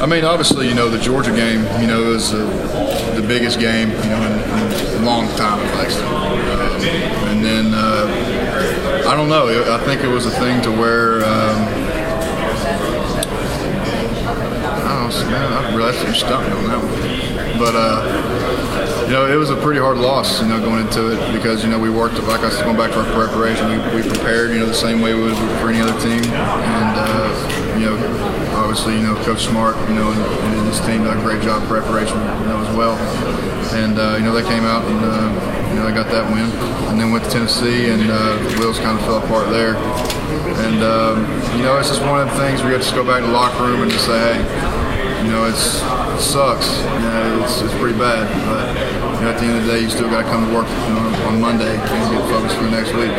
I mean, obviously, you know, the Georgia game, you know, was uh, the biggest game, you know, in, in a long time in Lexington. Um, and then, uh, I don't know, I think it was a thing to where, um, I don't know, man, I stumped me on that one. But, uh, you know, it was a pretty hard loss, you know, going into it because, you know, we worked, like I said, going back to our preparation, we, we prepared, you know, the same way we would for any other team. And, obviously, you know, Coach Smart, you know, and, and his team did a great job preparation, you know, as well. And uh, you know, they came out and uh, you know they got that win, and then went to Tennessee, and uh, the wheels kind of fell apart there. And um, you know, it's just one of the things we have to go back to the locker room and just say, hey, you know, it's it sucks. You know, it's, it's pretty bad, but you know, at the end of the day, you still got to come to work you know, on Monday and get focused for the next week.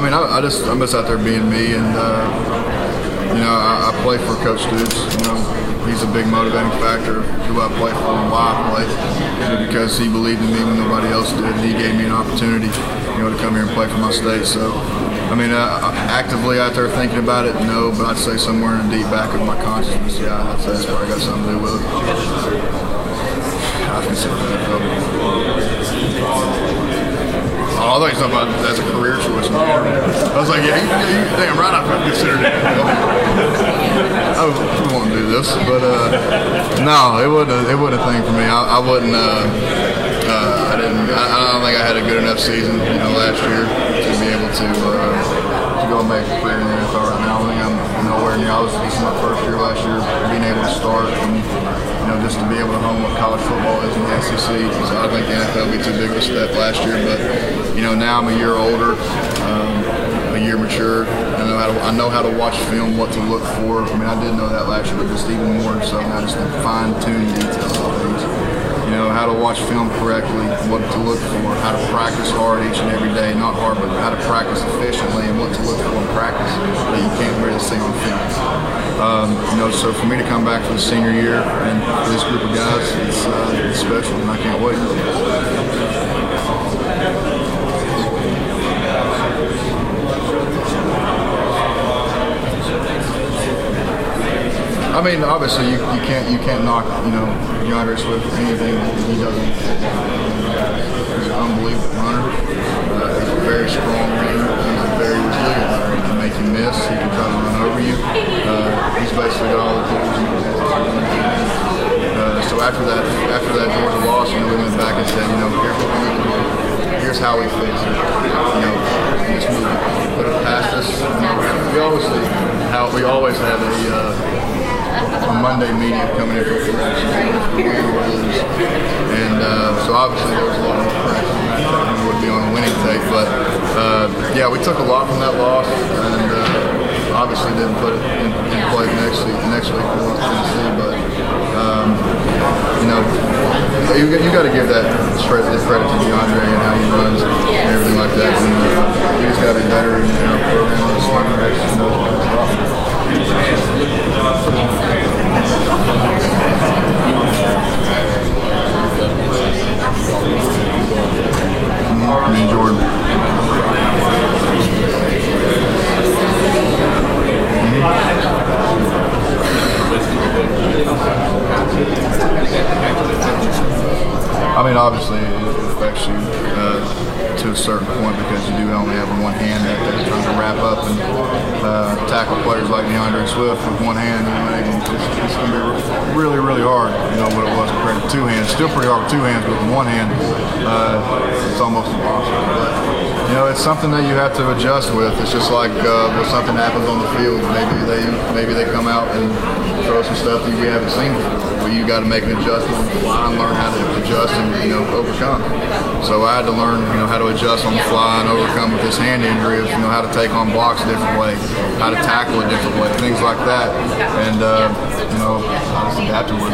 I mean, I, I, just I'm just out there being me, and uh, you know, I, I, play for Coach Stoops. You know, he's a big motivating factor who I play for and why I play, because he believed in me when nobody else did, and he gave me an opportunity, you know, to come here and play for my state. So. I mean, uh, actively out there thinking about it, no, but I'd say somewhere in the deep back of my consciousness, yeah, I'd say that's probably got something to do with it. I consider that I thought you about as a career choice. I was like, yeah, you, you, damn right I considered it. I would want to do this, but uh, no, it wasn't. A, it wasn't a thing for me. I, I wouldn't. Uh, uh, I didn't. I, I, don't think I had a good enough season, you know, last year to be able to uh, to go and make a career in the NFL right now. I think I'm nowhere near. I was this is my first year last year, being able to start and just to be able to home what college football is in the SEC. So I think the NFL be too big of a step last year, but you know now I'm a year older. Um, a year mature. I know how to I know how to watch film, what to look for. I mean, I did know that last year, but just even more so now, just the fine tune details of things. You know, how to watch film correctly, what to look for, how to practice hard each and every day, not hard, but how to practice efficiently and what to look for in practice that you can't really see on film. Um, you know, so for me to come back for the senior year and for this group of guys, it's, uh, it's special, and I can't wait. I mean, obviously, you, you can't you can't knock you know D'Andre Swift anything he doesn't. He's an unbelievable runner. Uh, after that after that Georgia loss, you know, we went back and said, you know, here's how we fix it. You know, just move it. Put it past us. We obviously how we always have a. Uh, a Monday meeting coming in from And uh, so obviously there was a lot more pressure than would be on a winning take. But uh, yeah, we took a lot from that loss and uh, obviously didn't put it in, in play next week, next week for Tennessee. But um, you know, you, you got to give that credit, to D'Andre and how he runs I mean, obviously, it affects you uh, to a certain point because you do only have one hand that they're trying to wrap up and uh, tackle players like D'Andre Swift with one hand. You know, it's, it's going to be really, really hard. You know what it was compared to two hands. Still pretty hard with two hands, but with one hand, uh, it's almost impossible. You know, it's something that you have to adjust with. It's just like uh, when something happens on the field. Maybe they maybe they come out and throw some stuff that we haven't seen before. Well, you got to make an adjustment on the fly and learn how to adjust and you know overcome. So I had to learn you know how to adjust on the fly and overcome with this hand injury. You know how to take on blocks a different way, how to tackle a different way, things like that. And uh, you know I just adapted with it.